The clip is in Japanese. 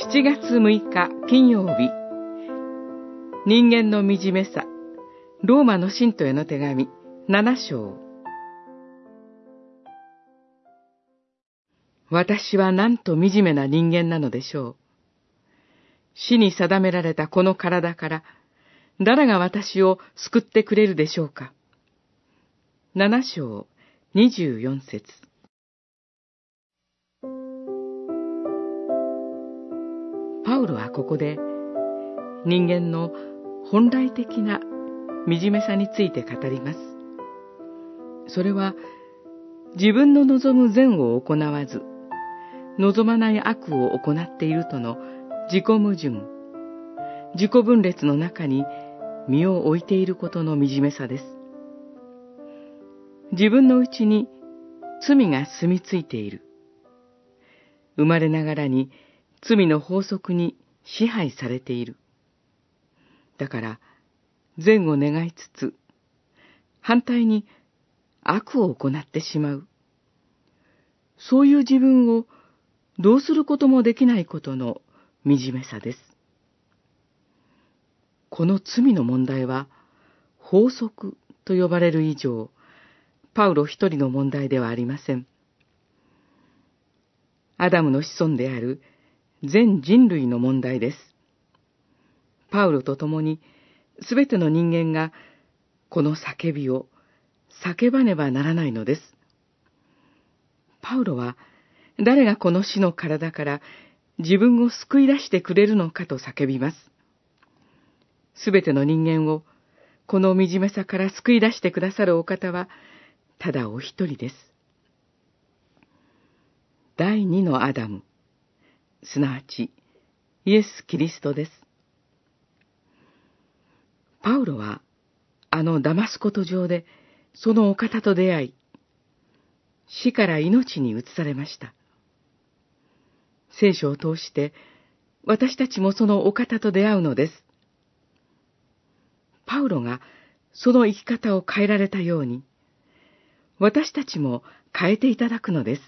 7月6日金曜日。人間の惨めさ。ローマの信徒への手紙。7章。私はなんと惨めな人間なのでしょう。死に定められたこの体から誰が私を救ってくれるでしょうか。7章24節。パウロはここで人間の本来的な惨めさについて語ります。それは自分の望む善を行わず、望まない悪を行っているとの自己矛盾、自己分裂の中に身を置いていることの惨めさです。自分のうちに罪が住み着いている。生まれながらに罪の法則に支配されている。だから、善を願いつつ、反対に悪を行ってしまう。そういう自分をどうすることもできないことの惨めさです。この罪の問題は法則と呼ばれる以上、パウロ一人の問題ではありません。アダムの子孫である全人類の問題です。パウロと共にすべての人間がこの叫びを叫ばねばならないのです。パウロは誰がこの死の体から自分を救い出してくれるのかと叫びます。すべての人間をこの惨めさから救い出してくださるお方は、ただお一人です。第二のアダム、すなわちイエス・キリストです。パウロは、あのダマスコト上で、そのお方と出会い、死から命に移されました。聖書を通して、私たちもそのお方と出会うのです。パウロがその生き方を変えられたように、私たちも変えていただくのです。